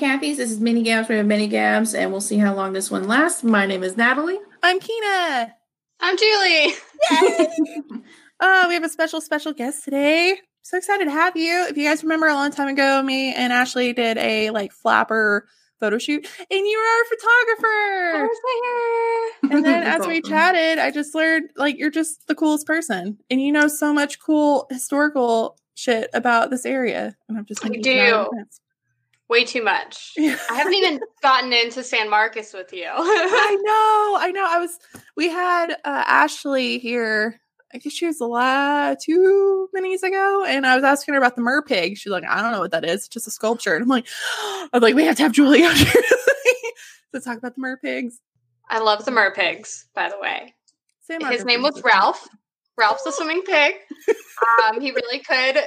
of Chatty Cathy's. This is Mini Gabs. We have Mini Gabs, and we'll see how long this one lasts. My name is Natalie. I'm Kina. I'm Julie. oh, we have a special, special guest today. So excited to have you. If you guys remember a long time ago, me and Ashley did a like flapper photo shoot, and you were our photographer. Oh, and then as we chatted, I just learned like you're just the coolest person, and you know so much cool historical shit about this area. And I'm just I do way too much. I haven't even gotten into San Marcos with you. I know, I know. I was. We had uh, Ashley here. I guess she was last two minis ago, and I was asking her about the mer pig. She's like, I don't know what that is. It's just a sculpture. And I'm like, I'm like, we have to have Julie out here to talk about the mer pigs. I love the mer pigs, by the way. His name was Ralph. Ralph's a swimming pig. Um, he really could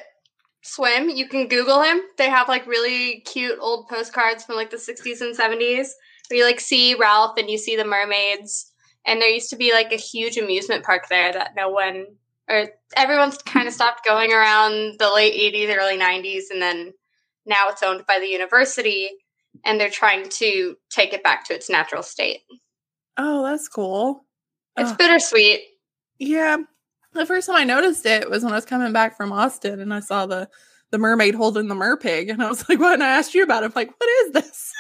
swim. You can Google him. They have like really cute old postcards from like the 60s and 70s where you like see Ralph and you see the mermaids. And there used to be like a huge amusement park there that no one or everyone's kind of stopped going around the late 80s, early 90s. And then now it's owned by the university and they're trying to take it back to its natural state. Oh, that's cool. It's oh. bittersweet. Yeah, the first time I noticed it was when I was coming back from Austin and I saw the the mermaid holding the merpig and I was like, what? And I asked you about it. I'm like, what is this?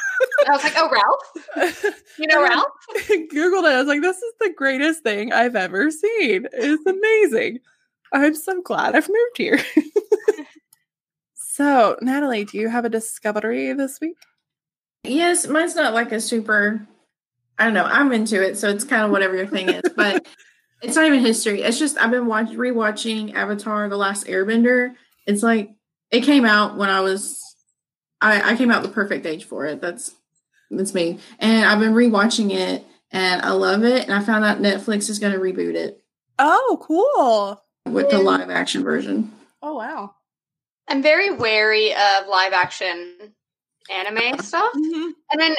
I was like, oh, Ralph. You know Ralph? Googled it. I was like, this is the greatest thing I've ever seen. It's amazing. I'm so glad I've moved here. so, Natalie, do you have a discovery this week? Yes, mine's not like a super I don't know. I'm into it, so it's kind of whatever your thing is. But it's not even history. It's just I've been watching rewatching Avatar: The Last Airbender. It's like it came out when I was I, I came out the perfect age for it. That's that's me. And I've been rewatching it and I love it. And I found out Netflix is going to reboot it. Oh, cool! With the live action version. Oh wow! I'm very wary of live action anime stuff, mm-hmm. and then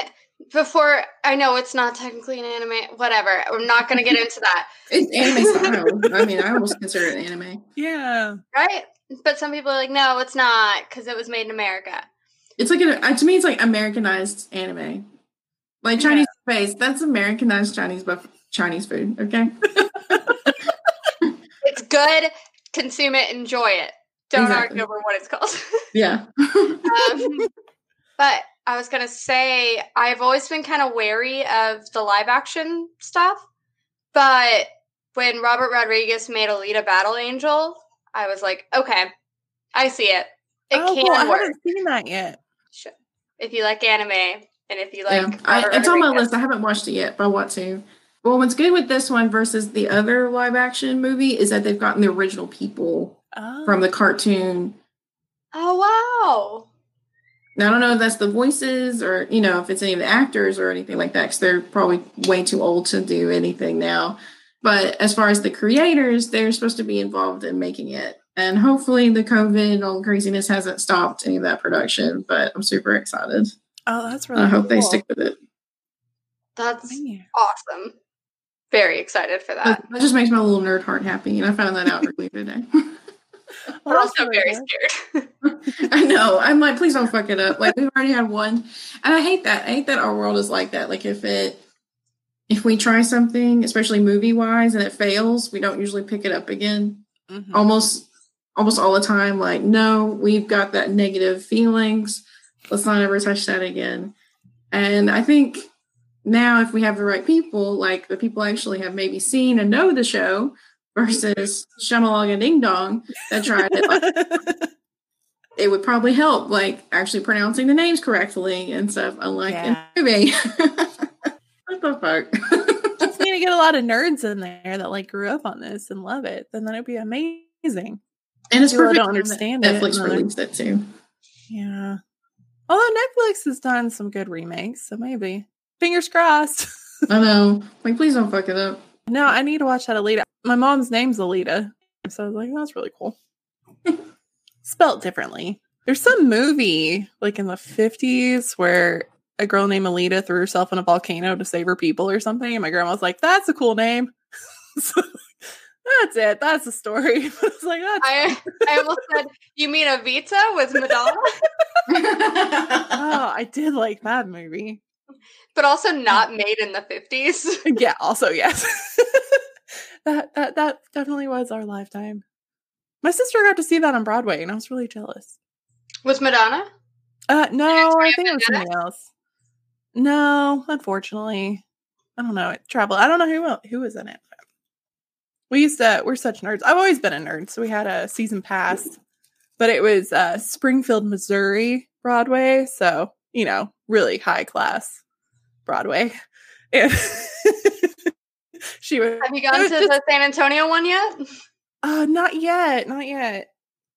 before I know it's not technically an anime, whatever. I'm not going to get into that. it's anime style. I mean, I almost consider it anime. Yeah. Right? But some people are like, no, it's not because it was made in America. It's like, a, uh, to me, it's like Americanized anime. Like Chinese yeah. face, that's Americanized Chinese buff- Chinese food, okay? it's good. Consume it, enjoy it. Don't exactly. argue over what it's called. yeah. um, but I was gonna say I've always been kind of wary of the live action stuff, but when Robert Rodriguez made Alita Battle Angel, I was like, okay, I see it. It oh, can cool. I haven't seen that yet. If you like anime and if you like, yeah. I, it's on my list. I haven't watched it yet, but I want to. Well, what's good with this one versus the other live action movie is that they've gotten the original people oh. from the cartoon. Oh wow! Now, I don't know if that's the voices or, you know, if it's any of the actors or anything like that, because they're probably way too old to do anything now. But as far as the creators, they're supposed to be involved in making it. And hopefully the COVID and all the craziness hasn't stopped any of that production, but I'm super excited. Oh, that's really I hope they stick with it. That's awesome. Very excited for that. that. That just makes my little nerd heart happy. And I found that out earlier today. We're also very scared. I know. I'm like, please don't fuck it up. Like we've already had one, and I hate that. I hate that our world is like that. Like if it, if we try something, especially movie wise, and it fails, we don't usually pick it up again. Mm-hmm. Almost, almost all the time. Like, no, we've got that negative feelings. Let's not ever touch that again. And I think now, if we have the right people, like the people actually have maybe seen and know the show, versus Shamalanga Ding Dong that tried it. Like, it would probably help, like actually pronouncing the names correctly and stuff. Unlike yeah. in movie, what the fuck? Just need to get a lot of nerds in there that like grew up on this and love it. Then that'd be amazing. And it's perfect. don't understand Netflix it, released it too. Yeah. Although Netflix has done some good remakes, so maybe fingers crossed. I know. Like, please don't fuck it up. No, I need to watch that Alita. My mom's name's Alita. So I was like, that's really cool. Spelt differently. There's some movie like in the 50s where a girl named Alita threw herself in a volcano to save her people or something. And my grandma was like, that's a cool name. so, that's it. That's the story. I was like, that's I, I almost said, you mean Evita with Madonna? oh, I did like that movie. But also not made in the 50s. yeah, also yes. That that that definitely was our lifetime. My sister got to see that on Broadway and I was really jealous. Was Madonna? Uh no, I think it was something else. No, unfortunately. I don't know. It traveled. I don't know who who was in it. We used to we're such nerds. I've always been a nerd, so we had a season pass. But it was uh Springfield, Missouri Broadway, so you know, really high class Broadway. And she was Have you gone to just, the San Antonio one yet? Uh not yet, not yet.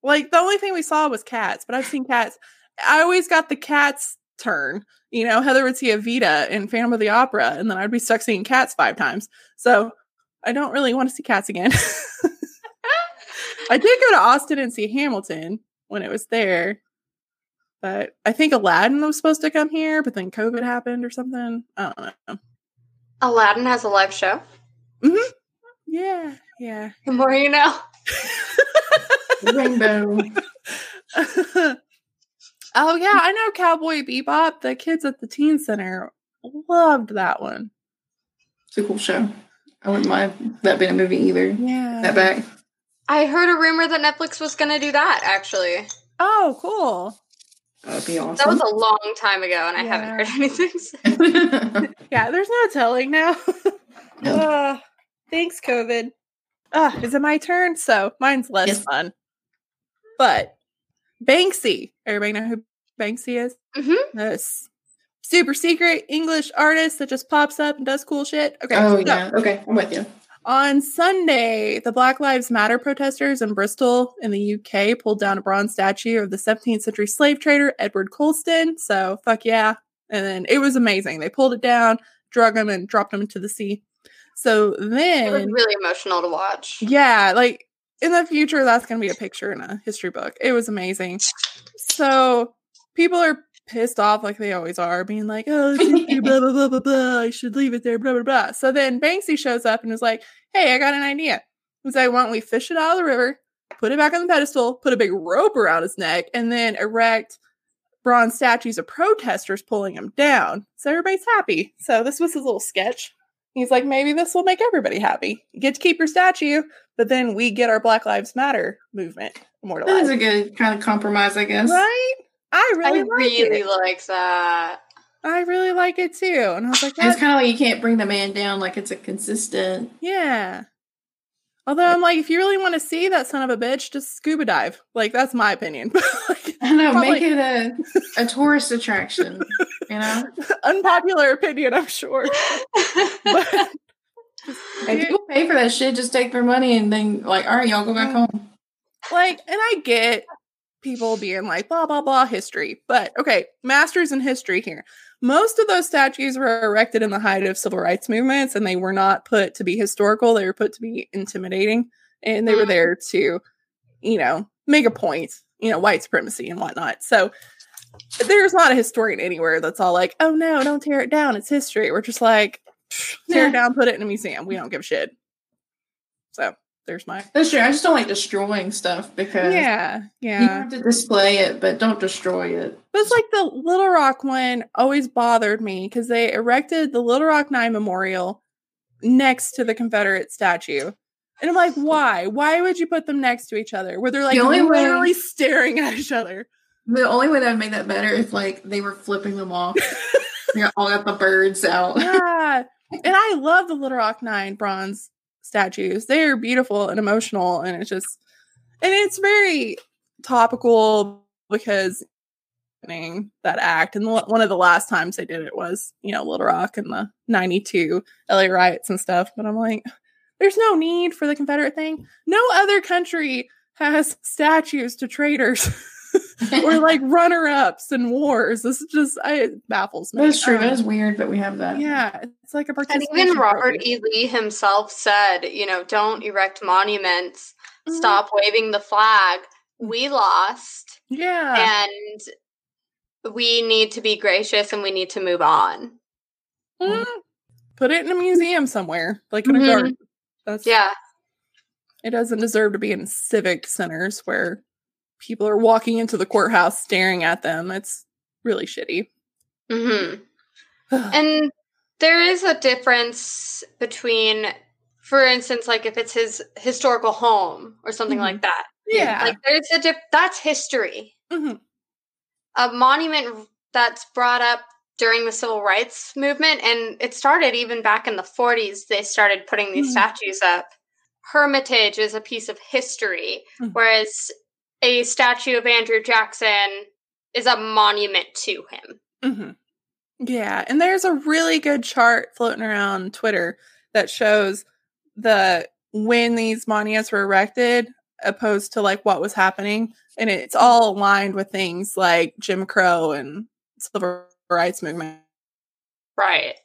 Like the only thing we saw was cats, but I've seen cats. I always got the cats turn. You know, Heather would see Evita in Phantom of the Opera, and then I'd be stuck seeing cats five times. So I don't really want to see cats again. I did go to Austin and see Hamilton when it was there. But I think Aladdin was supposed to come here, but then COVID happened or something. I don't know. Aladdin has a live show. Mm-hmm. Yeah, yeah. The more you know. Rainbow. oh yeah, I know Cowboy Bebop. The kids at the teen center loved that one. It's a cool show. I wouldn't mind that being a movie either. Yeah. That back. I heard a rumor that Netflix was going to do that. Actually. Oh, cool. That'd be awesome. That was a long time ago, and yeah. I haven't heard anything. yeah, there's no telling now. no. Uh, thanks, COVID. Uh, is it my turn? So mine's less yes. fun. But Banksy. Everybody know who Banksy is? Mm-hmm. This super secret English artist that just pops up and does cool shit. Okay. Oh, so, yeah. Okay. I'm with you. On Sunday, the Black Lives Matter protesters in Bristol in the UK pulled down a bronze statue of the 17th century slave trader Edward Colston. So, fuck yeah. And then it was amazing. They pulled it down, drug him, and dropped him into the sea. So then. It was really emotional to watch. Yeah. Like in the future, that's going to be a picture in a history book. It was amazing. So people are pissed off like they always are, being like, oh, blah, blah, blah, blah, blah. I should leave it there, blah, blah, blah. So then Banksy shows up and is like, hey, I got an idea. He's like, why don't we fish it out of the river, put it back on the pedestal, put a big rope around his neck, and then erect bronze statues of protesters pulling him down. So everybody's happy. So this was his little sketch. He's like, maybe this will make everybody happy. You get to keep your statue, but then we get our Black Lives Matter movement immortalized. That is a good kind of compromise, I guess. Right? I really, I like really it. like that. I really like it too. And I was like, it's kind of like you can't bring the man down like it's a consistent. Yeah. Although I'm like, if you really want to see that son of a bitch, just scuba dive. Like that's my opinion. I know, probably... make it a a tourist attraction. You know, unpopular opinion, I'm sure. but if people pay for that shit, just take their money and then like, all right, y'all go back home. Like, and I get people being like blah blah blah history. But okay, masters in history here. Most of those statues were erected in the height of civil rights movements and they were not put to be historical, they were put to be intimidating and they were mm. there to, you know, make a point, you know, white supremacy and whatnot. So there's not a historian anywhere that's all like, oh no, don't tear it down. It's history. We're just like, tear yeah. it down, put it in a museum. We don't give a shit. So there's my that's true i just don't like destroying stuff because yeah yeah you have to display it but don't destroy it but it's like the little rock one always bothered me because they erected the little rock nine memorial next to the confederate statue and i'm like why? Why would you put them next to each other where they're like the only literally way, staring at each other? The only way that would make that better if like they were flipping them off. Yeah, all got the birds out. Yeah. And i love the little rock nine bronze statues. They are beautiful and emotional, and it's just and it's very topical because that act. And one of the last times they did it was you know little rock and the 92 la riots and stuff. But i'm like there's no need for the confederate thing no other country has statues to traitors or like runner ups and wars. This is just I it baffles me. That's true. Um, that is weird, but we have that. Yeah, it's like a participation. And even Robert E. Lee himself said, you know, don't erect monuments. Mm-hmm. Stop waving the flag. We lost. Yeah, and we need to be gracious and we need to move on. Mm-hmm. Put it in a museum somewhere, like in mm-hmm. a garden. That's yeah. It doesn't deserve to be in civic centers where people are walking into the courthouse staring at them. It's really shitty. Mm-hmm. and there is a difference between, for instance, like if it's his historical home or something mm-hmm. like that. Yeah. Like there's a diff- that's history. Mm-hmm. A monument that's brought up during the civil rights movement, and it started even back in the 40s. They started putting these mm-hmm. statues up. Hermitage is a piece of history, mm-hmm. whereas a statue of Andrew Jackson is a monument to him. Mm-hmm. Yeah, and there's a really good chart floating around Twitter that shows the when these monuments were erected opposed to like what was happening and it's all aligned with things like Jim Crow and civil rights movement. Right.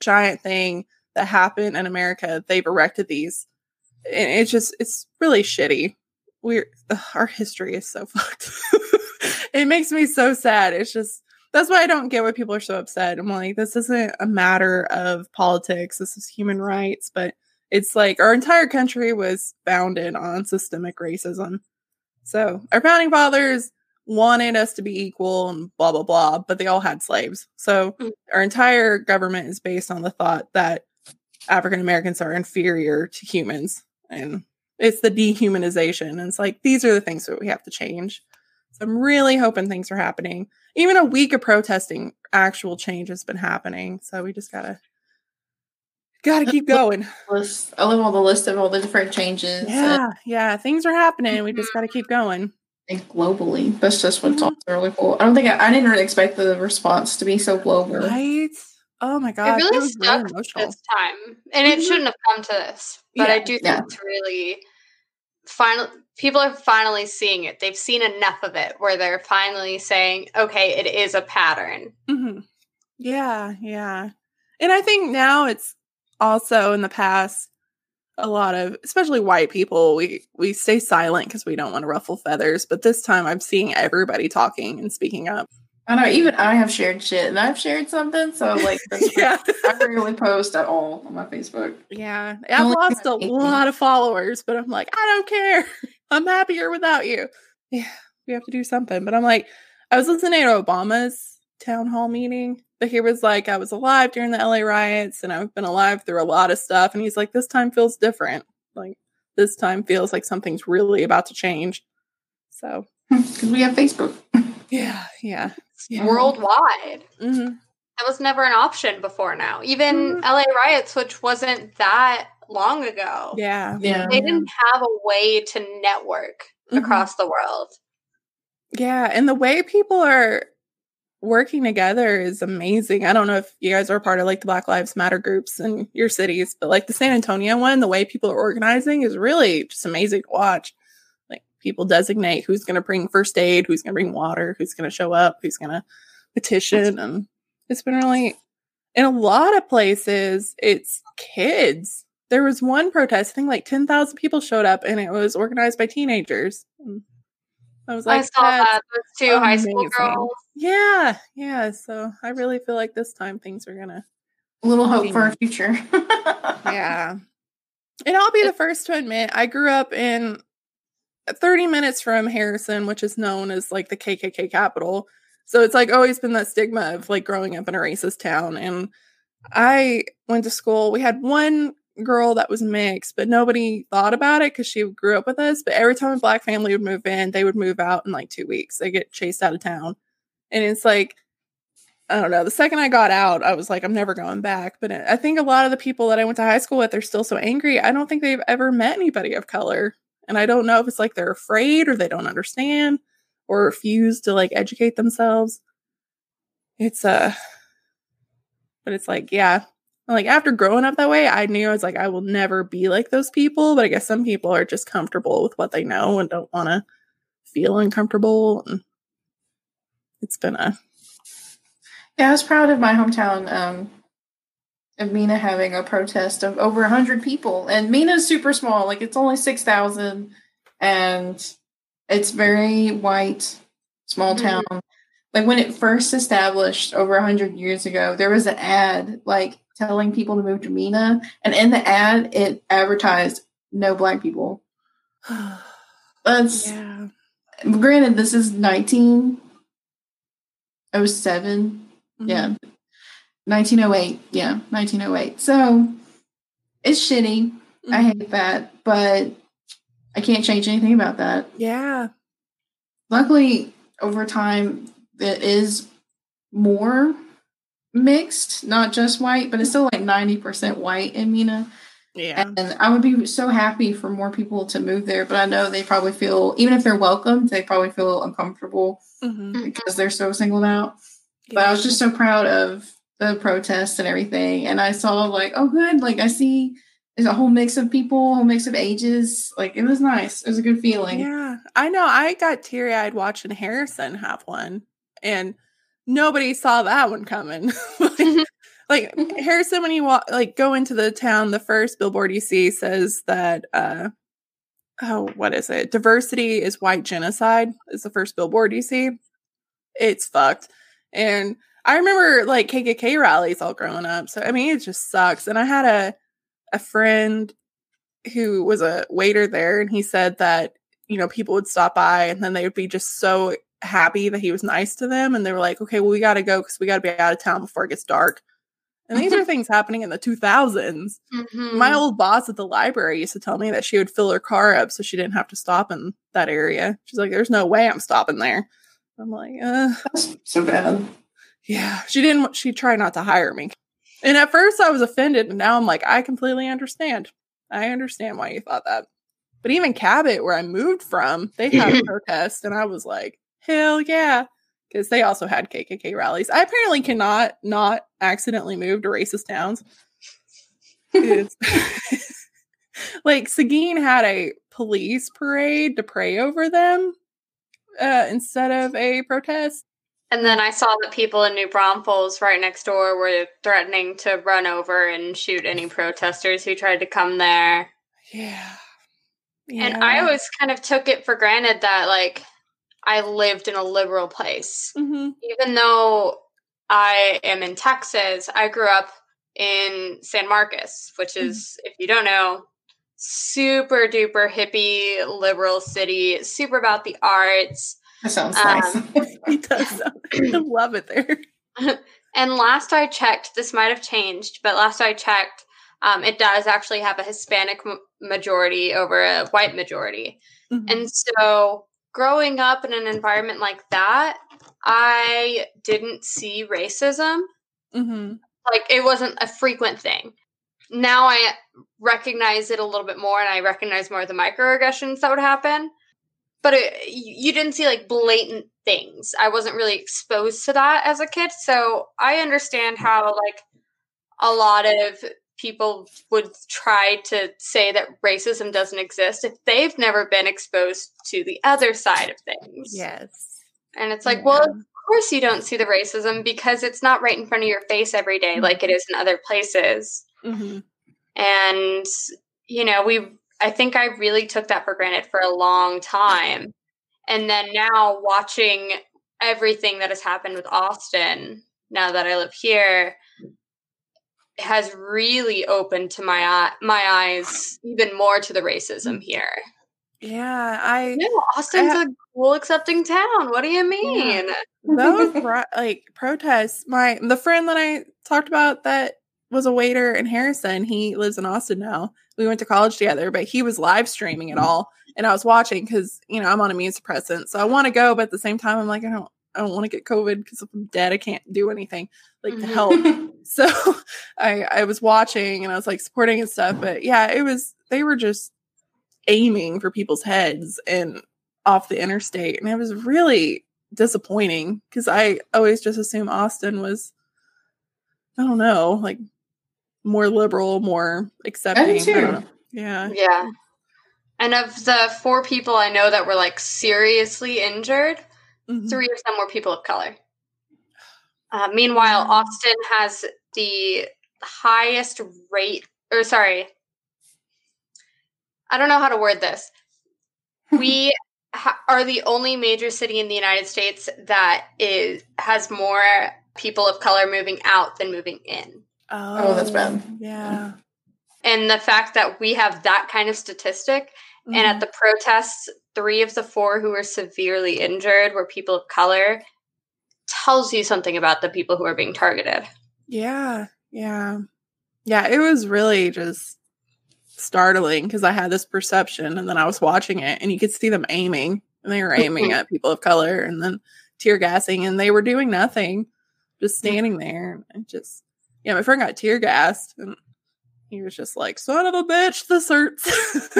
Giant thing that happened in America. They've erected these. And it's just it's really shitty. We're ugh, our history is so fucked. it makes me so sad. It's just that's why I don't get why people are so upset. I'm like, this isn't a matter of politics. This is human rights. But it's like our entire country was founded on systemic racism. So our founding fathers wanted us to be equal and blah blah blah, but they all had slaves. So mm. our entire government is based on the thought that African Americans are inferior to humans. And it's the dehumanization. And it's like these are the things that we have to change. So I'm really hoping things are happening. Even a week of protesting, actual change has been happening. So we just gotta gotta keep going. List. I love all the list of all the different changes. Yeah, and- yeah, things are happening. We just gotta keep going. And globally, that's just what's mm-hmm. really cool. I don't think I, I, didn't really expect the response to be so global. Right? Oh my god, it really it stuck really this time, and it mm-hmm. shouldn't have come to this. But yeah. I do think yeah. it's really final people are finally seeing it. They've seen enough of it where they're finally saying, okay, it is a pattern. Mm-hmm. Yeah, yeah. And I think now it's also in the past a lot of especially white people we we stay silent because we don't want to ruffle feathers but this time i'm seeing everybody talking and speaking up I know. Even I have shared shit, and I've shared something. So like, yeah, I rarely post at all on my Facebook. Yeah, I've lost a lot of followers, but I'm like, I don't care. I'm happier without you. Yeah, we have to do something. But I'm like, I was listening to Obama's town hall meeting, but he was like, I was alive during the LA riots, and I've been alive through a lot of stuff. And he's like, this time feels different. Like this time feels like something's really about to change. So because we have Facebook. Yeah, yeah yeah. worldwide. Mm-hmm. That was never an option before now. Even mm-hmm. LA riots, which wasn't that long ago. Yeah. Yeah. They didn't have a way to network mm-hmm. across the world. Yeah. And the way people are working together is amazing. I don't know if you guys are part of like the Black Lives Matter groups in your cities, but like the San Antonio one, the way people are organizing is really just amazing to watch Like people designate who's going to bring first aid, who's going to bring water, who's going to show up, who's going to petition. And it's been really, in a lot of places, it's kids. There was one protest, I think like 10,000 people showed up and it was organized by teenagers. And I was like, I saw that. Those two amazing. high school girls. Yeah. Yeah. So I really feel like this time things are going to. A little hope for our future. yeah. And I'll be the first to admit, I grew up in 30 minutes from Harrison, which is known as like the KKK capital. So it's like always been that stigma of like growing up in a racist town. And I went to school. We had one girl that was mixed, but nobody thought about it because she grew up with us. But every time a black family would move in, they would move out in like two weeks. They get chased out of town. And it's like, I don't know. The second I got out, I was like, I'm never going back. But I think a lot of the people that I went to high school with they're still so angry. I don't think they've ever met anybody of color. And I don't know if it's like they're afraid or they don't understand or refuse to like educate themselves. It's uh but it's like, yeah. Like after growing up that way, I knew I was like, I will never be like those people. But I guess some people are just comfortable with what they know and don't want to feel uncomfortable. And it's been a yeah, I was proud of my hometown um, of Mena having a protest of over 100 people. And Mena's super small, like it's only 6,000 and it's very white, small mm-hmm. town. Like when it first established over 100 years ago, there was an ad like telling people to move to Mena. And in the ad, it advertised no black people. That's yeah. granted, this is 1907 Mm-hmm. Yeah. 1908. Yeah, 1908. So it's shitty. Mm-hmm. I hate that, but I can't change anything about that. Yeah. Luckily, over time, it is more mixed, not just white, but it's still like 90% white in Mena. Yeah. And I would be so happy for more people to move there, but I know they probably feel, even if they're welcome, they probably feel uncomfortable mm-hmm. because they're so singled out. Yeah. But I was just so proud of the protests and everything. And I saw, like, oh, good. Like, I see there's a whole mix of people, whole mix of ages. Like, it was nice. It was a good feeling. Yeah. I know. I got teary eyed watching Harrison have one, and nobody saw that one coming. like, like Harrison, when you walk, like go into the town, the first billboard you see says that, uh, oh, what is it? Diversity is white genocide. Is the first billboard you see. It's fucked. And I remember like KKK rallies all growing up. So I mean, it just sucks. And I had a a friend who was a waiter there, and he said that you know people would stop by, and then they would be just so happy that he was nice to them, and they were like, "Okay, well, we got to go because we got to be out of town before it gets dark." And these are things happening in the 2000s. Mm-hmm. My old boss at the library used to tell me that she would fill her car up so she didn't have to stop in that area. She's like, there's no way I'm stopping there. I'm like, uh. That's so bad. Yeah. She didn't, she tried not to hire me. And at first I was offended. And now I'm like, I completely understand. I understand why you thought that. But even Cabot, where I moved from, they had a protest. And I was like, hell yeah because they also had KKK rallies. I apparently cannot not accidentally move to racist towns. like Seguin had a police parade to pray over them uh, instead of a protest. And then I saw that people in New Braunfels, right next door, were threatening to run over and shoot any protesters who tried to come there. Yeah. yeah. And I always kind of took it for granted that, like, I lived in a liberal place. Mm-hmm. Even though I am in Texas, I grew up in San Marcos, which mm-hmm. is, mm-hmm. if you don't know, super duper hippie liberal city, super about the arts. That sounds um, nice. it does. I love it there. and last I checked, this might have changed, but last I checked, um, it does actually have a Hispanic majority over a white majority. Mm-hmm. And so growing up in an environment like that, I didn't see racism. Mm-hmm. Like it wasn't a frequent thing. Now I recognize it a little bit more, and I recognize more of the microaggressions that would happen. But it, you didn't see like blatant things. I wasn't really exposed to that as a kid, so I understand how like a lot of people would try to say that racism doesn't exist if they've never been exposed to the other side of things. Yes. And it's like, yeah. well, of course you don't see the racism because it's not right in front of your face every day mm-hmm. like it is in other places. Mm-hmm. And, you know, we, I think I really took that for granted for a long time. And then now watching everything that has happened with Austin, now that I live here, has really opened to my eye, my eyes even more to the racism mm. here. Yeah, I no, Austin's I, a cool, accepting town. What do you mean? Yeah. Those like protests. My the friend that I talked about that was a waiter in Harrison. He lives in Austin now. We went to college together, but he was live streaming it all, and I was watching because you know I'm on immune suppressant, so I want to go, but at the same time I'm like I don't I don't want to get COVID because if I'm dead, I can't do anything like mm-hmm. to help. so I I was watching and I was like supporting and stuff. But yeah, it was they were just aiming for people's heads and off the interstate, and it was really disappointing because I always just assume Austin was I don't know like more liberal, more accepting. Yeah, yeah. And of the four people I know that were like seriously injured, Mm-hmm. Three of them were people of color. Uh, meanwhile. Austin has the highest rate, or sorry, I don't know how to word this. We ha- are the only major city in the United States that is has more people of color moving out than moving in. Oh, oh that's bad. Yeah. And the fact that we have that kind of statistic, mm-hmm. and at mm-hmm. the protests three of the four who were severely injured were people of color tells you something about the people who are being targeted. Yeah, yeah, yeah. It was really just startling because I had this perception, and then I was watching it, and you could see them aiming, and they were aiming at people of color, and then tear gassing, and they were doing nothing, just standing there, and just yeah. My friend got tear gassed, and he was just like, "Son of a bitch, this hurts."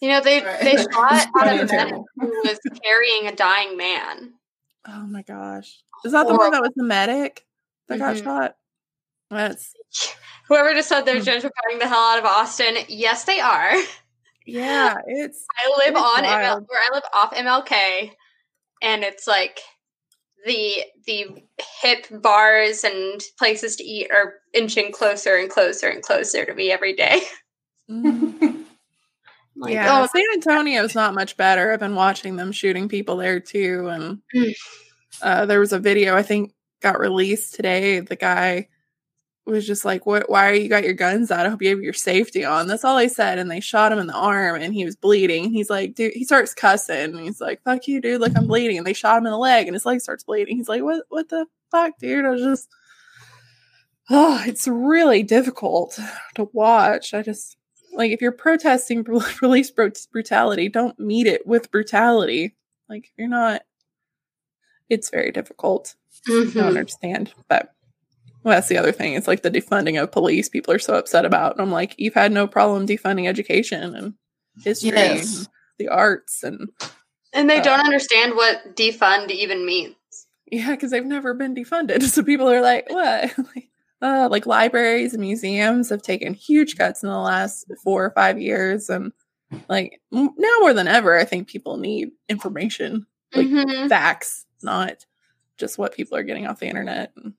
you know, they right. they shot out of a man who was carrying a dying man. Oh my gosh! Is that the one that was the medic that mm-hmm. got shot? That's whoever just said they're hmm. gentrifying the hell out of Austin. Yes, they are. Yeah, it's. I live it's on ML, where I live off MLK, and it's like the the hip bars and places to eat are inching closer and closer and closer to me every day. Mm-hmm. like, yeah, oh, San Antonio's not much better. I've been watching them shooting people there too, and mm. uh, there was a video I think got released today. The guy was just like, "What? Why are you got your guns out? I hope you have your safety on." That's all they said, and they shot him in the arm, and he was bleeding. And He's like, "Dude," he starts cussing, and he's like, "Fuck you, dude! Like I'm bleeding." And they shot him in the leg, and his leg starts bleeding. He's like, "What? What the fuck, dude?" I was just, oh, it's really difficult to watch. I just like if you're protesting police brutality, don't meet it with brutality. Like if you're not, it's very difficult. Mm-hmm. I don't understand, but well, that's the other thing. It's like the defunding of police. People are so upset about. And I'm like, you've had no problem defunding education and history, yes. and the arts, and and they uh, don't understand what defund even means. Yeah, because they've never been defunded. So people are like, what? uh, like libraries and museums have taken huge cuts in the last four or five years, and like now more than ever, I think people need information, like mm-hmm. facts, not just what people are getting off the internet. And,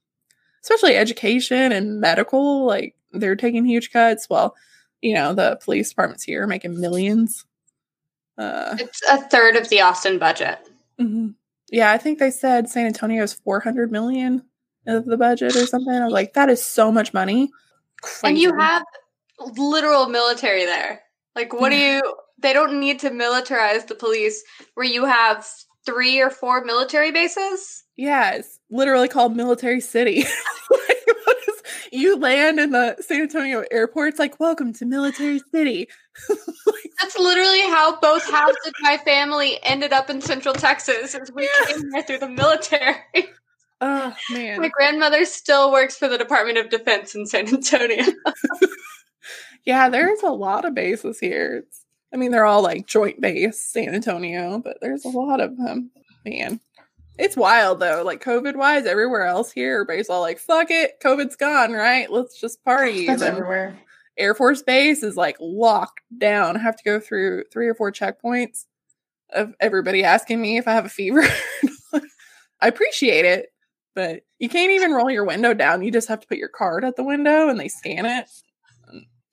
especially education and medical, like they're taking huge cuts. Well, you know, the police departments here are making millions. Uh, it's a third of the Austin budget. Mm-hmm. Yeah, I think they said San Antonio is 400 million of the budget or something. I was like, that is so much money. Crazy. And you have literal military there. Like, what do you? They don't need to militarize the police where you have three or four military bases. Yeah, it's literally called Military City. you land in the San Antonio airport, it's like, welcome to Military City. like, That's literally how both halves of my family ended up in Central Texas, as we yeah. came here through the military. Oh man. My grandmother still works for the Department of Defense in San Antonio. yeah, there's a lot of bases here. It's, I mean, they're all like joint base San Antonio, but there's a lot of them. Man. It's wild though. Like COVID wise, everywhere else here, everybody's all like, fuck it, COVID's gone, right? Let's just party. That's everywhere. Air Force Base is like locked down. I have to go through three or four checkpoints of everybody asking me if I have a fever. I appreciate it, but you can't even roll your window down. You just have to put your card at the window and they scan it.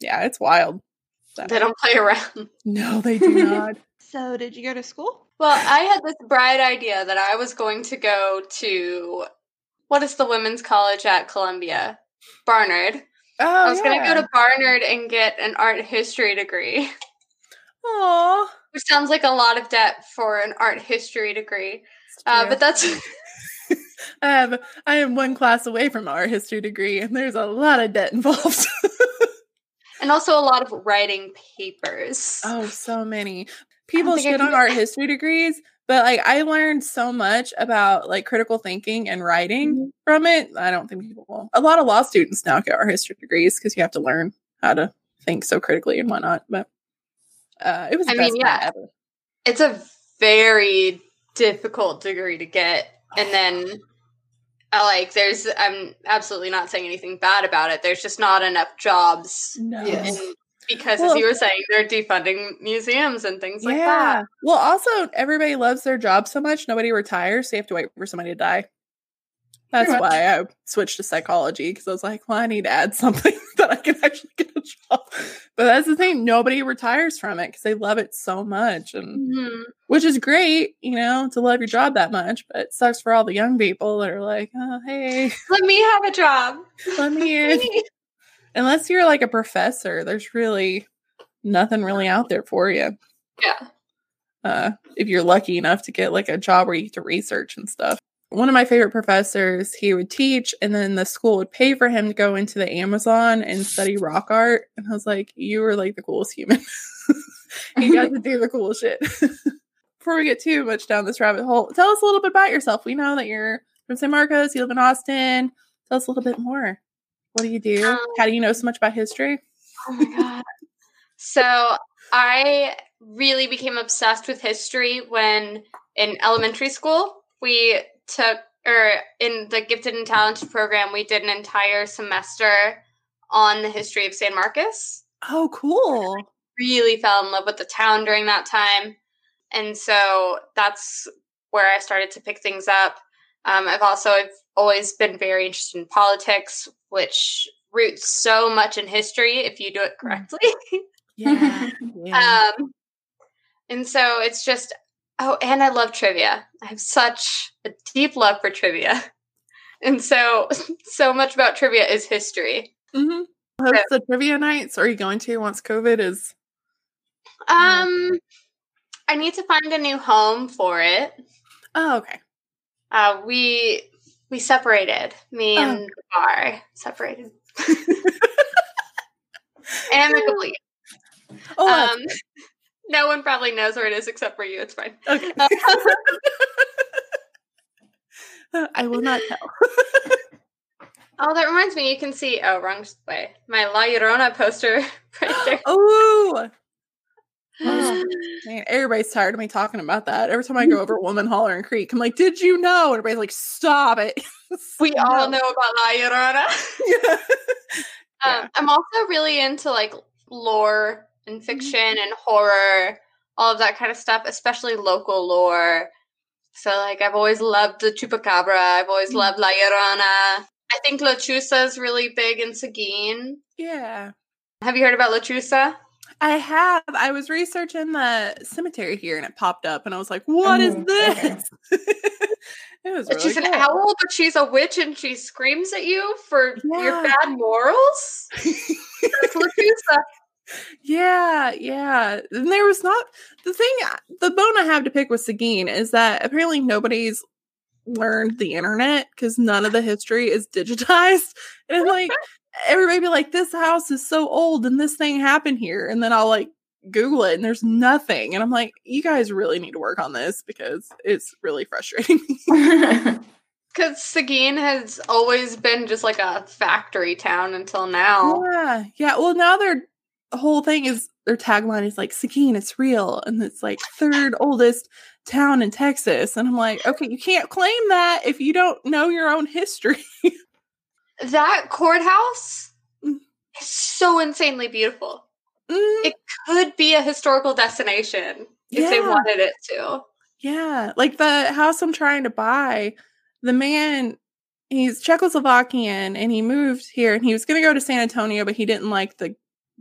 Yeah, it's wild. So. They don't play around. No, they do not. so, did you go to school? Well, I had this bright idea that I was going to go to what is the women's college at Columbia? Barnard. Oh, I was yeah. going to go to Barnard and get an art history degree. Aww. Which sounds like a lot of debt for an art history degree. Uh, but that's. I have I am one class away from art history degree, and there's a lot of debt involved. and also a lot of writing papers. Oh, so many people shit on art history degrees, but like I learned so much about like critical thinking and writing mm-hmm. from it. I don't think people will. A lot of law students now get art history degrees because you have to learn how to think so critically and whatnot. But uh, it was. I mean, yeah, it's a very difficult degree to get, and then. I like there's I'm absolutely not saying anything bad about it. There's just not enough jobs no. in because well, as you were saying, they're defunding museums and things like that. Well, also everybody loves their job so much, nobody retires, so you have to wait for somebody to die. That's why I switched to psychology because I was like, well, I need to add something that I can actually get a job. But that's the thing, nobody retires from it because they love it so much, and mm-hmm. which is great, you know, to love your job that much. But it sucks for all the young people that are like, oh, hey, let me have a job. Let me in unless you're like a professor, there's really nothing really out there for you. Yeah. Uh, if you're lucky enough to get like a job where you get to research and stuff. One of my favorite professors, he would teach, and then the school would pay for him to go into the Amazon and study rock art. And I was like, "You were like the coolest human. you got to do the cool shit." Before we get too much down this rabbit hole, tell us a little bit about yourself. We know that you're from San Marcos. You live in Austin. Tell us a little bit more. What do you do? Um, How do you know so much about history? Oh my god. so I really became obsessed with history when in elementary school we took or in the gifted and talented program we did an entire semester on the history of San Marcos. Oh, cool. really fell in love with the town during that time. And so that's where I started to pick things up. Um, I've also I've always been very interested in politics, which roots so much in history if you do it mm. correctly. yeah. yeah. Um, and so it's just oh, and I love trivia. I have such a deep love for trivia, and so so much about trivia is history. Mm-hmm. So, the trivia nights. Are you going to once COVID is? Um, I need to find a new home for it. Oh, okay. Uh, we we separated. Me oh. and the bar separated. Amicably. Oh, um, no one probably knows where it is except for you. It's fine. Okay. I will not tell. oh, that reminds me. You can see. Oh, wrong way. My La Llorona poster right there. Oh. Oh, man, everybody's tired of me talking about that. Every time I go over Woman Hollering Creek, I'm like, "Did you know?" And everybody's like, "Stop it." we all know about La Llorona. yeah. Um, I'm also really into like lore and mm-hmm. fiction mm-hmm. and horror, all of that kind of stuff, especially local lore. So, like, I've always loved the Chupacabra. I've always mm-hmm. loved La Llorona. I think Lechuza is really big in Seguin. Yeah. Have you heard about Lechuza? I have. I was researching the cemetery here and it popped up and I was like, "What is this? it was really she's cool. an owl, but she's a witch and she screams at you for yeah. your bad morals. Yeah, yeah. And there was not the thing uh, the bone I have to pick with Seguin is that apparently nobody's learned the internet because none of the history is digitized. And like everybody be like, this house is so old and this thing happened here. And then I'll like Google it and there's nothing. And I'm like, you guys really need to work on this because it's really frustrating Because Seguin has always been just like a factory town until now. Yeah. Yeah. Well, now their whole thing is their tagline is like, Seguin, it's real. And it's like third oldest town in Texas. And I'm like, okay, you can't claim that if you don't know your own history. that courthouse mm. is so insanely beautiful. Mm. It could be a historical destination if yeah. they wanted it to. Yeah. Like the house I'm trying to buy, the man, he's Czechoslovakian and he moved here and he was going to go to San Antonio, but he didn't like the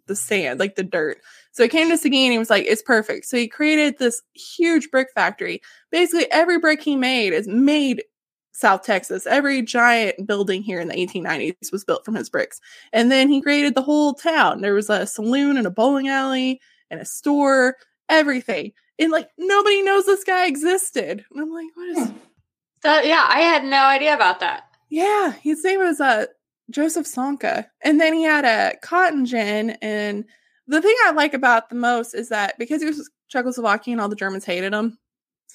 the sand, like the dirt. So he came to Seguin and he was like, it's perfect. So he created this huge brick factory. Basically, every brick he made is made South Texas. Every giant building here in the 1890s was built from his bricks. And then he created the whole town. There was a saloon and a bowling alley and a store, everything. And like nobody knows this guy existed. And I'm like, what is that? Yeah, I had no idea about that. Yeah, his name was uh Joseph Sonka. And then he had a cotton gin. And the thing I like about the most is that because he was Czechoslovakian, all the Germans hated him.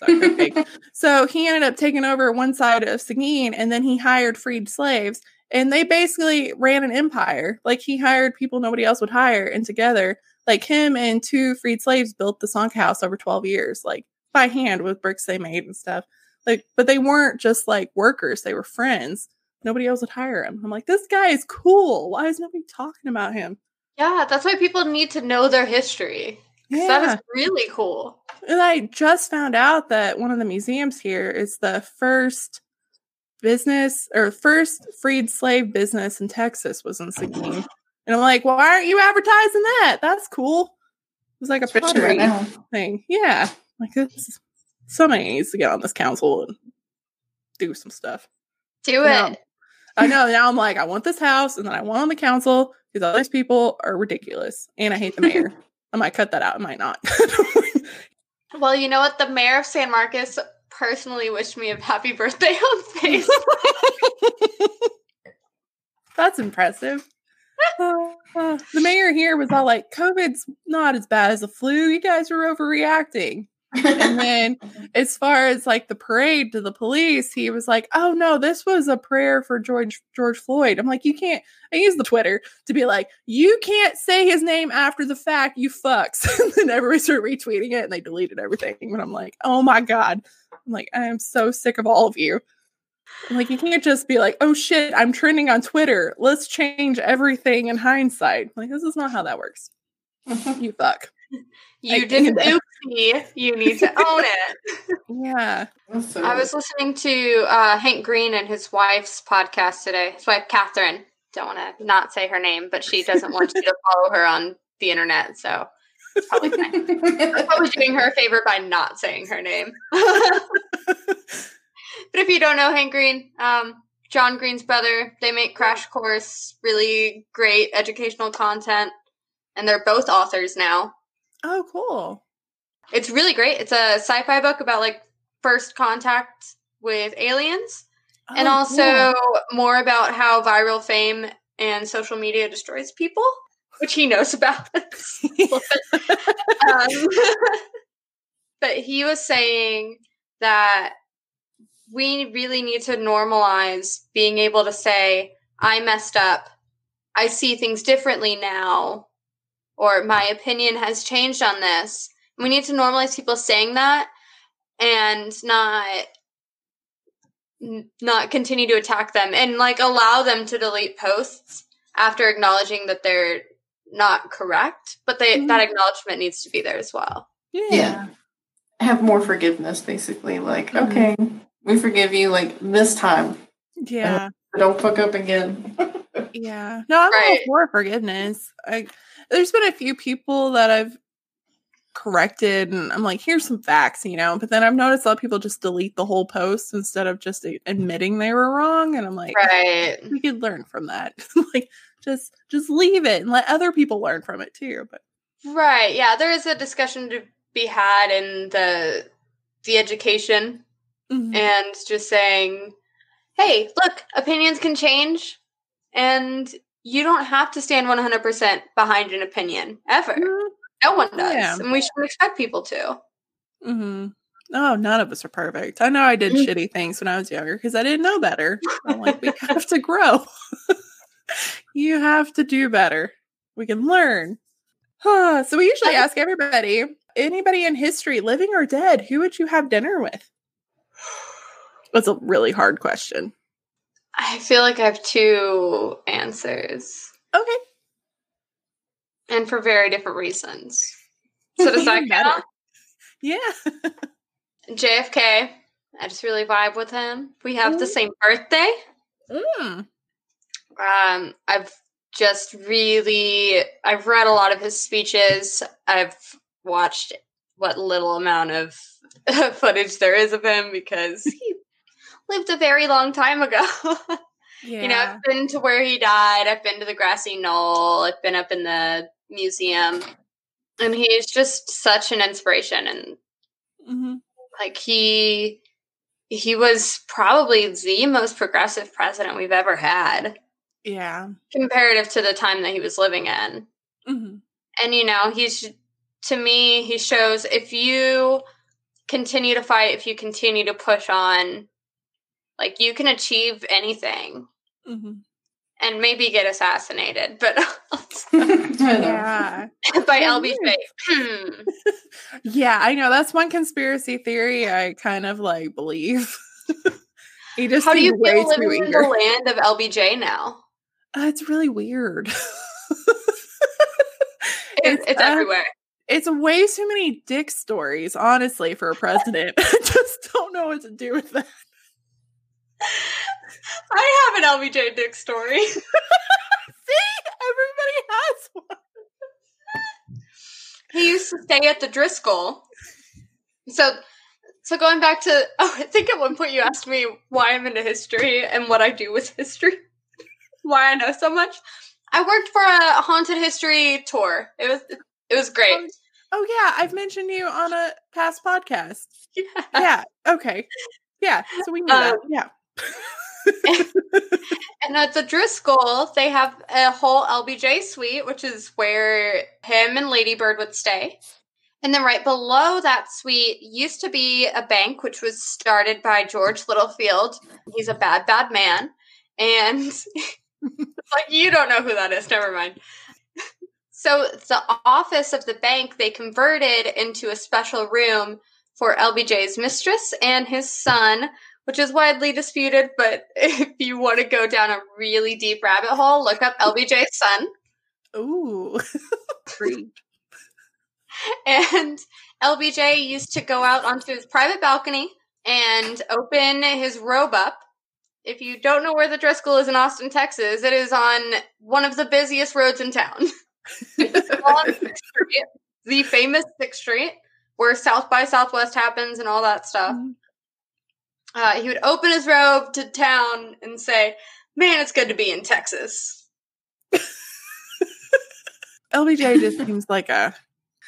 so he ended up taking over one side of Seguin and then he hired freed slaves and they basically ran an empire. Like he hired people nobody else would hire and together, like him and two freed slaves built the Sonk house over 12 years, like by hand with bricks they made and stuff. Like, but they weren't just like workers, they were friends. Nobody else would hire him. I'm like, this guy is cool. Why is nobody talking about him? Yeah, that's why people need to know their history. Yeah. That is really cool. And I just found out that one of the museums here is the first business or first freed slave business in Texas was in Seguin. And I'm like, why aren't you advertising that? That's cool. It was like a pottery thing. Yeah. Like this somebody needs to get on this council and do some stuff. Do it. I know. Now I'm like, I want this house and then I want on the council because all these people are ridiculous. And I hate the mayor. I might cut that out. I might not. Well, you know what? The mayor of San Marcos personally wished me a happy birthday on Facebook. That's impressive. Uh, uh, the mayor here was all like, COVID's not as bad as the flu. You guys are overreacting. And then as far as like the parade to the police, he was like, "Oh no, this was a prayer for George George Floyd." I'm like, "You can't." I use the Twitter to be like, "You can't say his name after the fact, you fucks." and then everybody started retweeting it, and they deleted everything. And I'm like, "Oh my god!" I'm like, "I am so sick of all of you." I'm like, you can't just be like, "Oh shit, I'm trending on Twitter. Let's change everything in hindsight." I'm like, this is not how that works. you fuck. You I did oopsie. You need to own it. yeah. I was listening to uh, Hank Green and his wife's podcast today. His wife, Catherine. Don't want to not say her name, but she doesn't want you to follow her on the internet. So probably probably doing her a favor by not saying her name. but if you don't know Hank Green, um, John Green's brother, they make Crash Course really great educational content, and they're both authors now. Oh, cool. It's really great. It's a sci-fi book about like first contact with aliens oh, and also cool. more about how viral fame and social media destroys people, which he knows about. um, but he was saying that we really need to normalize being able to say, I messed up. I see things differently now or my opinion has changed on this. We need to normalize people saying that and not not continue to attack them and like allow them to delete posts after acknowledging that they're not correct, but they mm-hmm. that acknowledgement needs to be there as well. Yeah. yeah. Have more forgiveness basically like mm-hmm. okay, we forgive you like this time. Yeah. Don't fuck up again. yeah. No, I'm right. all for forgiveness. I there's been a few people that I've corrected and I'm like, here's some facts, you know. But then I've noticed a lot of people just delete the whole post instead of just admitting they were wrong. And I'm like, right, we could learn from that. like just just leave it and let other people learn from it too. But right, yeah, there is a discussion to be had in the the education mm-hmm. and just saying, hey, look, opinions can change and you don't have to stand 100% behind an opinion ever. Mm-hmm. No one does. Yeah. And we shouldn't expect people to. Mm-hmm. Oh, none of us are perfect. I know I did mm-hmm. shitty things when I was younger because I didn't know better. I'm like, we have to grow. you have to do better. We can learn. so we usually ask everybody, anybody in history, living or dead, who would you have dinner with? That's a really hard question. I feel like I have two answers. Okay. And for very different reasons. So does that count? Yeah. JFK. I just really vibe with him. We have the same birthday. Mm. Um, I've just really I've read a lot of his speeches. I've watched what little amount of footage there is of him because he lived a very long time ago. yeah. You know, I've been to where he died. I've been to the grassy knoll. I've been up in the museum, and he's just such an inspiration. And mm-hmm. like he, he was probably the most progressive president we've ever had. Yeah, comparative to the time that he was living in. Mm-hmm. And you know, he's to me, he shows if you continue to fight, if you continue to push on, like you can achieve anything. Mm-hmm. And maybe get assassinated, but yeah, by LBJ. Hmm. yeah, I know that's one conspiracy theory I kind of like believe. he just how do you feel living in the land of LBJ now? Uh, it's really weird. it's, it's uh, everywhere. It's way too many dick stories, honestly, for a president. I just don't know what to do with that. I have an LBJ Dick story. See, everybody has one. He used to stay at the Driscoll. So, so going back to, oh, I think at one point you asked me why I'm into history and what I do with history, why I know so much. I worked for a haunted history tour. It was it was great. Oh yeah, I've mentioned you on a past podcast. Yeah. Yeah. Okay. Yeah. So we knew um, that. Yeah. and at the Driscoll, they have a whole LBJ suite, which is where him and Lady Bird would stay. And then right below that suite used to be a bank, which was started by George Littlefield. He's a bad, bad man. And like, you don't know who that is. Never mind. So the office of the bank they converted into a special room for LBJ's mistress and his son, which is widely disputed. But if you want to go down a really deep rabbit hole, look up LBJ's son. Ooh, and LBJ used to go out onto his private balcony and open his robe up. If you don't know where the Driscoll is in Austin, Texas, it is on one of the busiest roads in town. Street, the famous Sixth Street, where South by Southwest happens and all that stuff. Mm-hmm. Uh, he would open his robe to town and say, "Man, it's good to be in Texas." LBJ just seems like a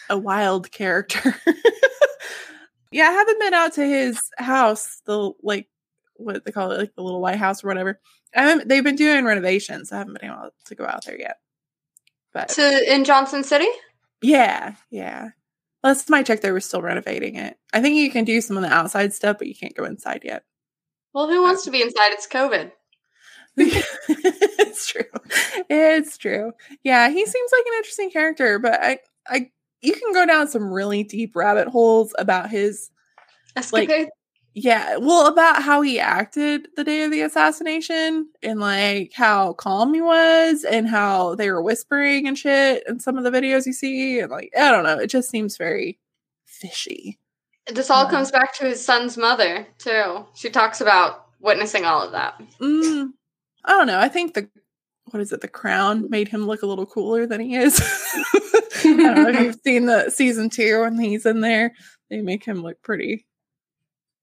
a wild character. yeah, I haven't been out to his house, the like what they call it, like the little White House or whatever. they've been doing renovations. I haven't been able to go out there yet. But to in Johnson City? Yeah, yeah. Last time I checked, they were still renovating it. I think you can do some of the outside stuff, but you can't go inside yet. Well, who wants uh, to be inside? It's COVID. it's true. It's true. Yeah, he seems like an interesting character, but I, I, you can go down some really deep rabbit holes about his escapade. Like, yeah, well, about how he acted the day of the assassination and like how calm he was and how they were whispering and shit in some of the videos you see. And like, I don't know, it just seems very fishy. This all comes back to his son's mother, too. She talks about witnessing all of that. Mm, I don't know. I think the, what is it, the crown made him look a little cooler than he is. I don't know if you've seen the season two when he's in there. They make him look pretty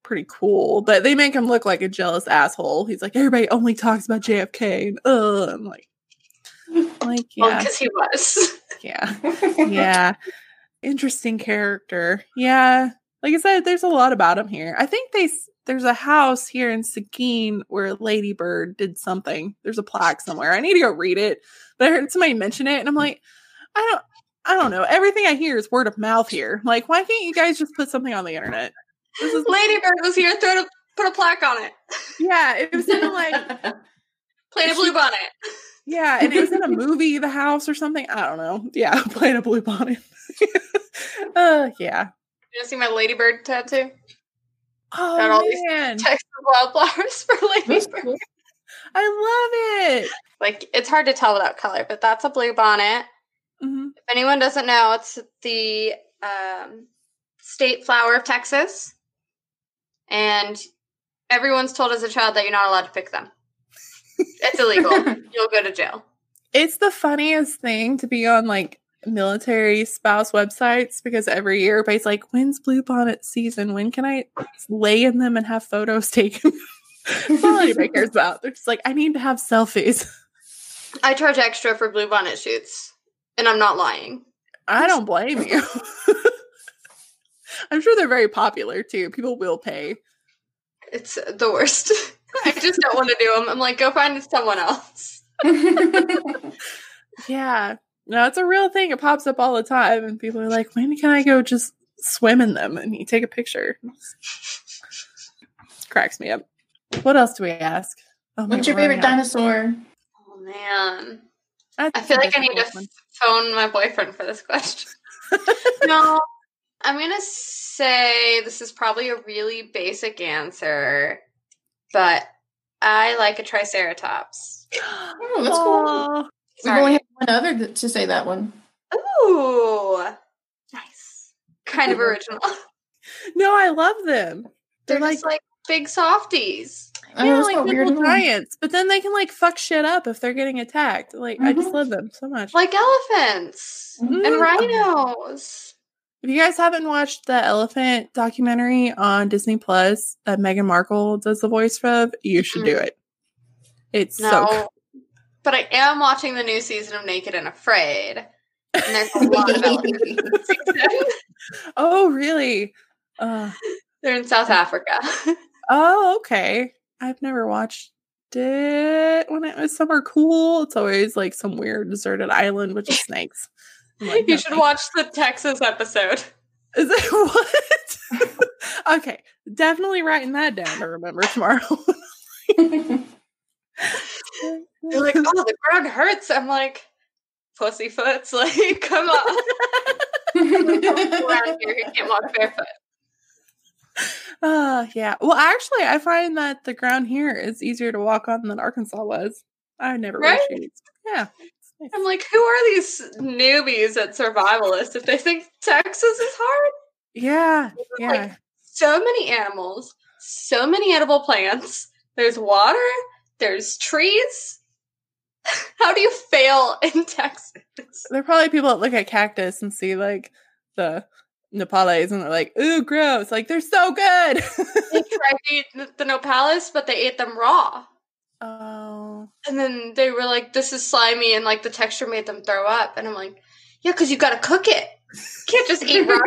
pretty cool, but they make him look like a jealous asshole. He's like, everybody only talks about JFK, and uh, I'm like, like yeah, because he was, yeah, yeah, interesting character, yeah. Like I said, there's a lot about him here. I think they there's a house here in Seguin where Lady Bird did something. There's a plaque somewhere. I need to go read it, but I heard somebody mention it, and I'm like, I don't. I don't know. Everything I hear is word of mouth here. Like, why can't you guys just put something on the internet? This is Lady Bird was here. Throw a, put a plaque on it. Yeah, it was in like playing a blue bonnet. Yeah, and it was in a movie, The House or something. I don't know. Yeah, playing a blue bonnet. uh, yeah. You see my ladybird tattoo? Oh Got all man. these Texas wildflowers for ladybird. I love it. Like it's hard to tell without color, but that's a blue bonnet. Mm-hmm. If anyone doesn't know, it's the um, state flower of Texas. And everyone's told as a child that you're not allowed to pick them. it's illegal. You'll go to jail. It's the funniest thing to be on like military spouse websites because every year everybody's like, when's bluebonnet season? When can I lay in them and have photos taken? That's all anybody cares about. They're just like, I need to have selfies. I charge extra for bluebonnet shoots, and I'm not lying. I don't blame you. I'm sure they're very popular too. People will pay. It's the worst. I just don't want to do them. I'm like, go find someone else. yeah. No, it's a real thing. It pops up all the time, and people are like, when can I go just swim in them? And you take a picture. Cracks me up. What else do we ask? Oh What's your favorite dinosaur? Oh man. That's I feel like I need to phone my boyfriend for this question. no, I'm going to say this is probably a really basic answer, but I like a Triceratops. oh, that's cool. We've only had one other to say that one. Ooh, nice. Kind of original. No, I love them. They're, They're like, like big softies. Yeah, oh, like little giants. But then they can like fuck shit up if they're getting attacked. Like mm-hmm. I just mm-hmm. love them so much. Like elephants mm-hmm. and rhinos. If you guys haven't watched the elephant documentary on Disney Plus that Meghan Markle does the voice of, you should do it. It's no, so cool. But I am watching the new season of Naked and Afraid. And there's a lot of elephants. oh, really? Uh, They're in South Africa. oh, okay. I've never watched it when it was somewhere cool. It's always like some weird deserted island with just snakes. Like, you should watch the Texas episode. Is it what? okay, definitely writing that down to remember tomorrow. They're like, oh, the ground hurts. I'm like, pussyfoots. Like, come on. around here, you can't walk barefoot. Uh, yeah. Well, actually, I find that the ground here is easier to walk on than Arkansas was. I never right? Yeah. I'm like, who are these newbies at survivalists if they think Texas is hard? Yeah. Yeah. Like, so many animals, so many edible plants. There's water, there's trees. How do you fail in Texas? There are probably people that look at cactus and see like the nopales and they're like, ooh, gross. Like they're so good. they tried to eat the, nopales, but they ate them raw. Uh, Oh. And then they were like, this is slimy, and like the texture made them throw up. And I'm like, yeah, because you got to cook it. You can't just eat raw.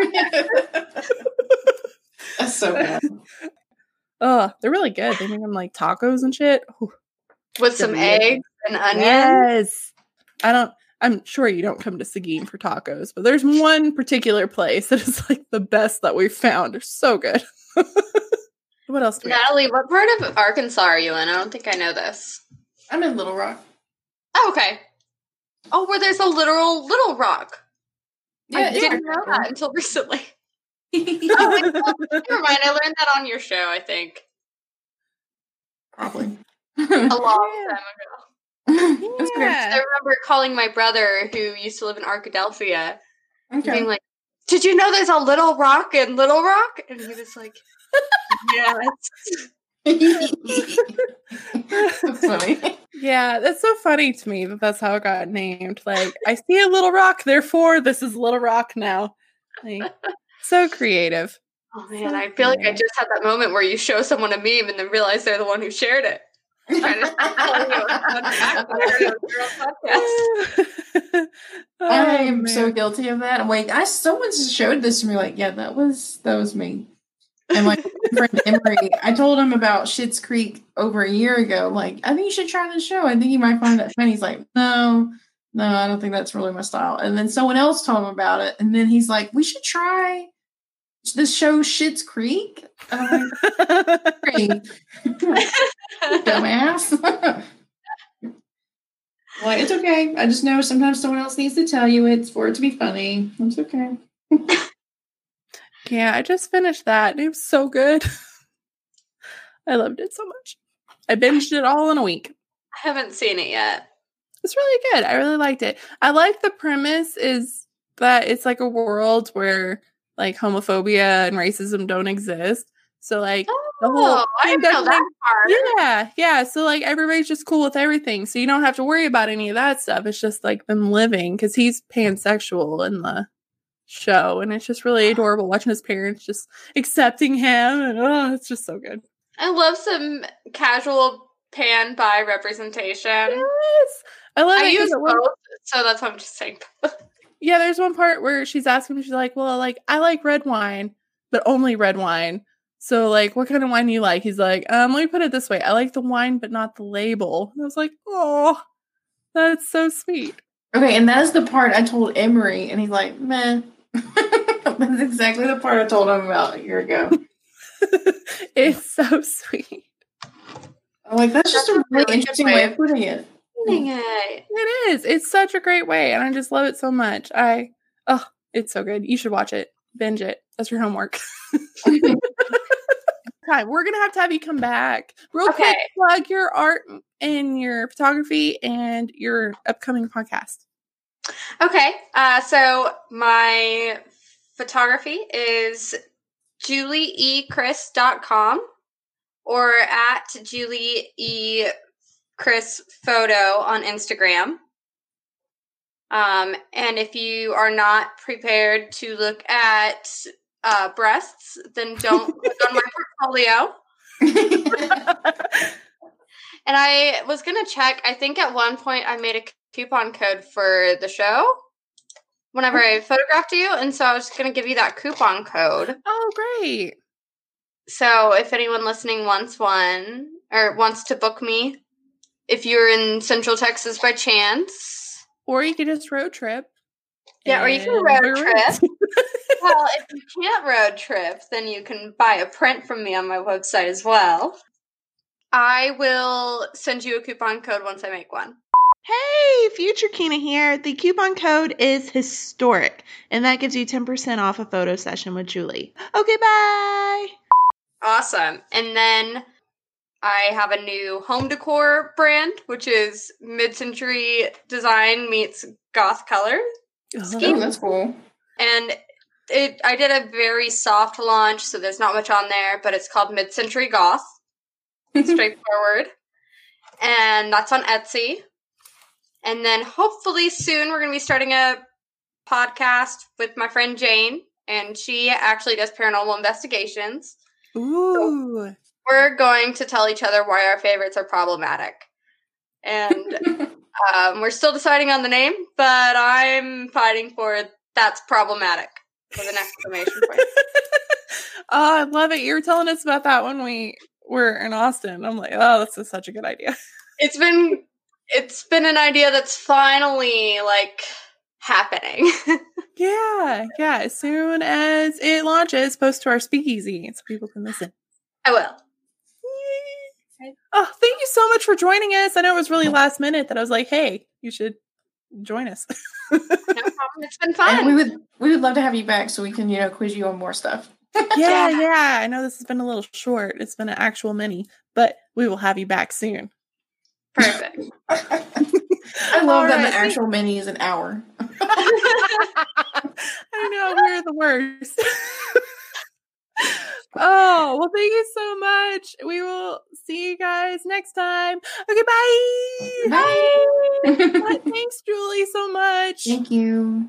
That's so bad. Oh, they're really good. They make them like tacos and shit. Ooh. With some eggs and onions. Yes. I don't. I'm sure you don't come to Seguin for tacos, but there's one particular place that is like the best that we've found. They're so good. what else? Natalie, what part of Arkansas are you in? I don't think I know this. I'm in Little Rock. Oh, okay. Oh, where there's a literal Little Rock. Yeah, I didn't know that until recently. oh, wait, never mind. I learned that on your show, I think. Probably. a long time ago. yeah. I remember calling my brother who used to live in Arkadelphia okay. being like, Did you know there's a little rock in Little Rock? And he was like, Yes. That's funny. Yeah, that's so funny to me that that's how it got named. Like, I see a little rock, therefore this is Little Rock now. Like, so creative. Oh man, so I feel creative. like I just had that moment where you show someone a meme and then realize they're the one who shared it. I'm oh, so guilty of that. I'm like, I someone showed this to me. Like, yeah, that was that was me. And my friend Emery, I told him about Schitt's Creek over a year ago. Like, I think you should try the show. I think you might find it funny. He's like, no, no, I don't think that's really my style. And then someone else told him about it, and then he's like, we should try the show Schitt's Creek. Um, Dumbass. well, it's okay. I just know sometimes someone else needs to tell you it's for it to be funny. It's okay. yeah, I just finished that. It was so good. I loved it so much. I binged it all in a week. I haven't seen it yet. It's really good. I really liked it. I like the premise is that it's like a world where like homophobia and racism don't exist. So like oh, the whole oh, I know that part. Yeah, yeah. So like everybody's just cool with everything. So you don't have to worry about any of that stuff. It's just like them living because he's pansexual in the show, and it's just really adorable watching his parents just accepting him, and oh, it's just so good. I love some casual pan by representation. Yes, I love. I use both, so that's what I'm just saying. Yeah, there's one part where she's asking, she's like, Well, like, I like red wine, but only red wine. So, like, what kind of wine do you like? He's like, um, let me put it this way. I like the wine, but not the label. And I was like, Oh, that's so sweet. Okay, and that's the part I told Emery, and he's like, man. that's exactly the part I told him about a year ago. it's so sweet. I'm like, that's, that's just a really interesting way of putting it it. It is. It's such a great way, and I just love it so much. I oh, it's so good. You should watch it. Binge it. That's your homework. Time. We're gonna have to have you come back. Real okay. quick, plug your art and your photography and your upcoming podcast. Okay. Uh, so my photography is julieechris.com or at Julie E Chris photo on Instagram. Um, and if you are not prepared to look at uh, breasts, then don't click on my portfolio. and I was gonna check. I think at one point I made a coupon code for the show. whenever I photographed you, and so I was going to give you that coupon code. Oh, great! So if anyone listening wants one or wants to book me, if you're in Central Texas by chance, or you could just road trip. Yeah, or you can road trip. well, if you can't road trip, then you can buy a print from me on my website as well. I will send you a coupon code once I make one. Hey, Future Kina here. The coupon code is historic, and that gives you 10% off a photo session with Julie. Okay, bye. Awesome. And then I have a new home decor brand, which is mid century design meets goth color. Oh, that's cool. And it I did a very soft launch, so there's not much on there, but it's called Mid Century Goth. Straightforward. and that's on Etsy. And then hopefully soon we're going to be starting a podcast with my friend Jane, and she actually does paranormal investigations. Ooh. So we're going to tell each other why our favorites are problematic. And um, we're still deciding on the name, but I'm fighting for that's problematic with an exclamation point. oh, I love it. You were telling us about that when we were in Austin. I'm like, oh, this is such a good idea. It's been it's been an idea that's finally like happening. yeah, yeah. As soon as it launches, post to our speakeasy so people can listen. I will. Oh, thank you so much for joining us. I know it was really last minute that I was like, hey, you should join us. no problem. It's been fun. And we would we would love to have you back so we can, you know, quiz you on more stuff. yeah, yeah. I know this has been a little short. It's been an actual mini, but we will have you back soon. Perfect. I love All that right. the actual mini is an hour. I know we're the worst. oh, well, thank you so much. We will see you guys next time. Okay, bye. Bye. Thanks, Julie, so much. Thank you.